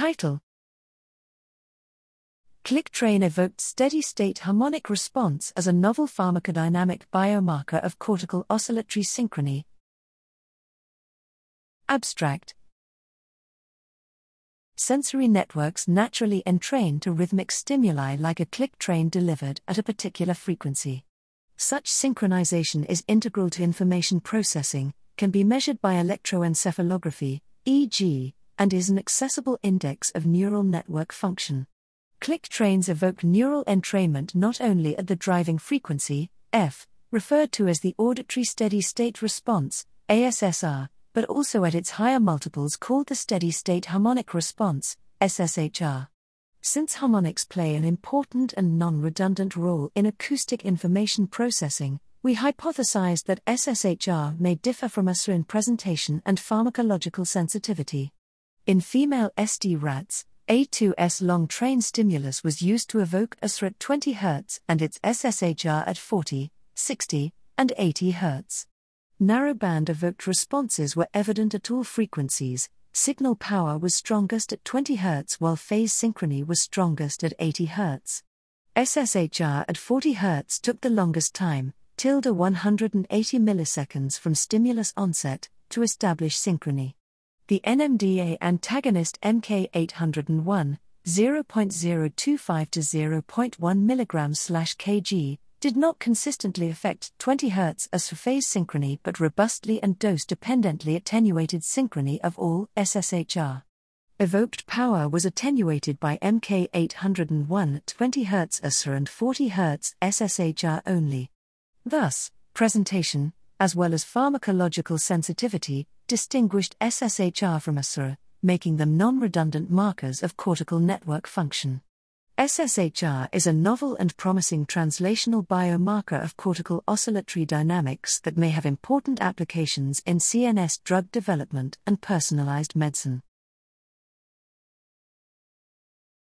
Title ClickTrain evoked steady state harmonic response as a novel pharmacodynamic biomarker of cortical oscillatory synchrony. Abstract Sensory networks naturally entrain to rhythmic stimuli like a click train delivered at a particular frequency. Such synchronization is integral to information processing, can be measured by electroencephalography, EEG, and is an accessible index of neural network function. Click trains evoke neural entrainment not only at the driving frequency, F, referred to as the auditory steady state response, ASSR, but also at its higher multiples called the steady state harmonic response, SSHR. Since harmonics play an important and non redundant role in acoustic information processing, we hypothesized that SSHR may differ from ASSR in presentation and pharmacological sensitivity. In female SD rats, a2S long train stimulus was used to evoke ASSR at 20 Hz and its SSHR at 40, 60, and 80 Hz. Narrowband evoked responses were evident at all frequencies, signal power was strongest at 20 Hz while phase synchrony was strongest at 80 Hz. SSHR at 40 Hz took the longest time, tilde 180 milliseconds from stimulus onset, to establish synchrony. The NMDA antagonist MK801, 0.025 to 0.1 mg kg, did not consistently affect 20 Hz ASSR phase synchrony but robustly and dose dependently attenuated synchrony of all SSHR. Evoked power was attenuated by MK801 20 Hz ASSR and 40 Hz SSHR only. Thus, presentation, as well as pharmacological sensitivity, distinguished SSHR from ASSR, making them non redundant markers of cortical network function. SSHR is a novel and promising translational biomarker of cortical oscillatory dynamics that may have important applications in CNS drug development and personalized medicine.